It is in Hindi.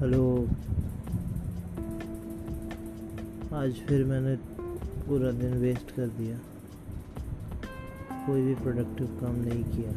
हेलो। आज फिर मैंने पूरा दिन वेस्ट कर दिया। कोई भी प्रोडक्टिव काम नहीं किया।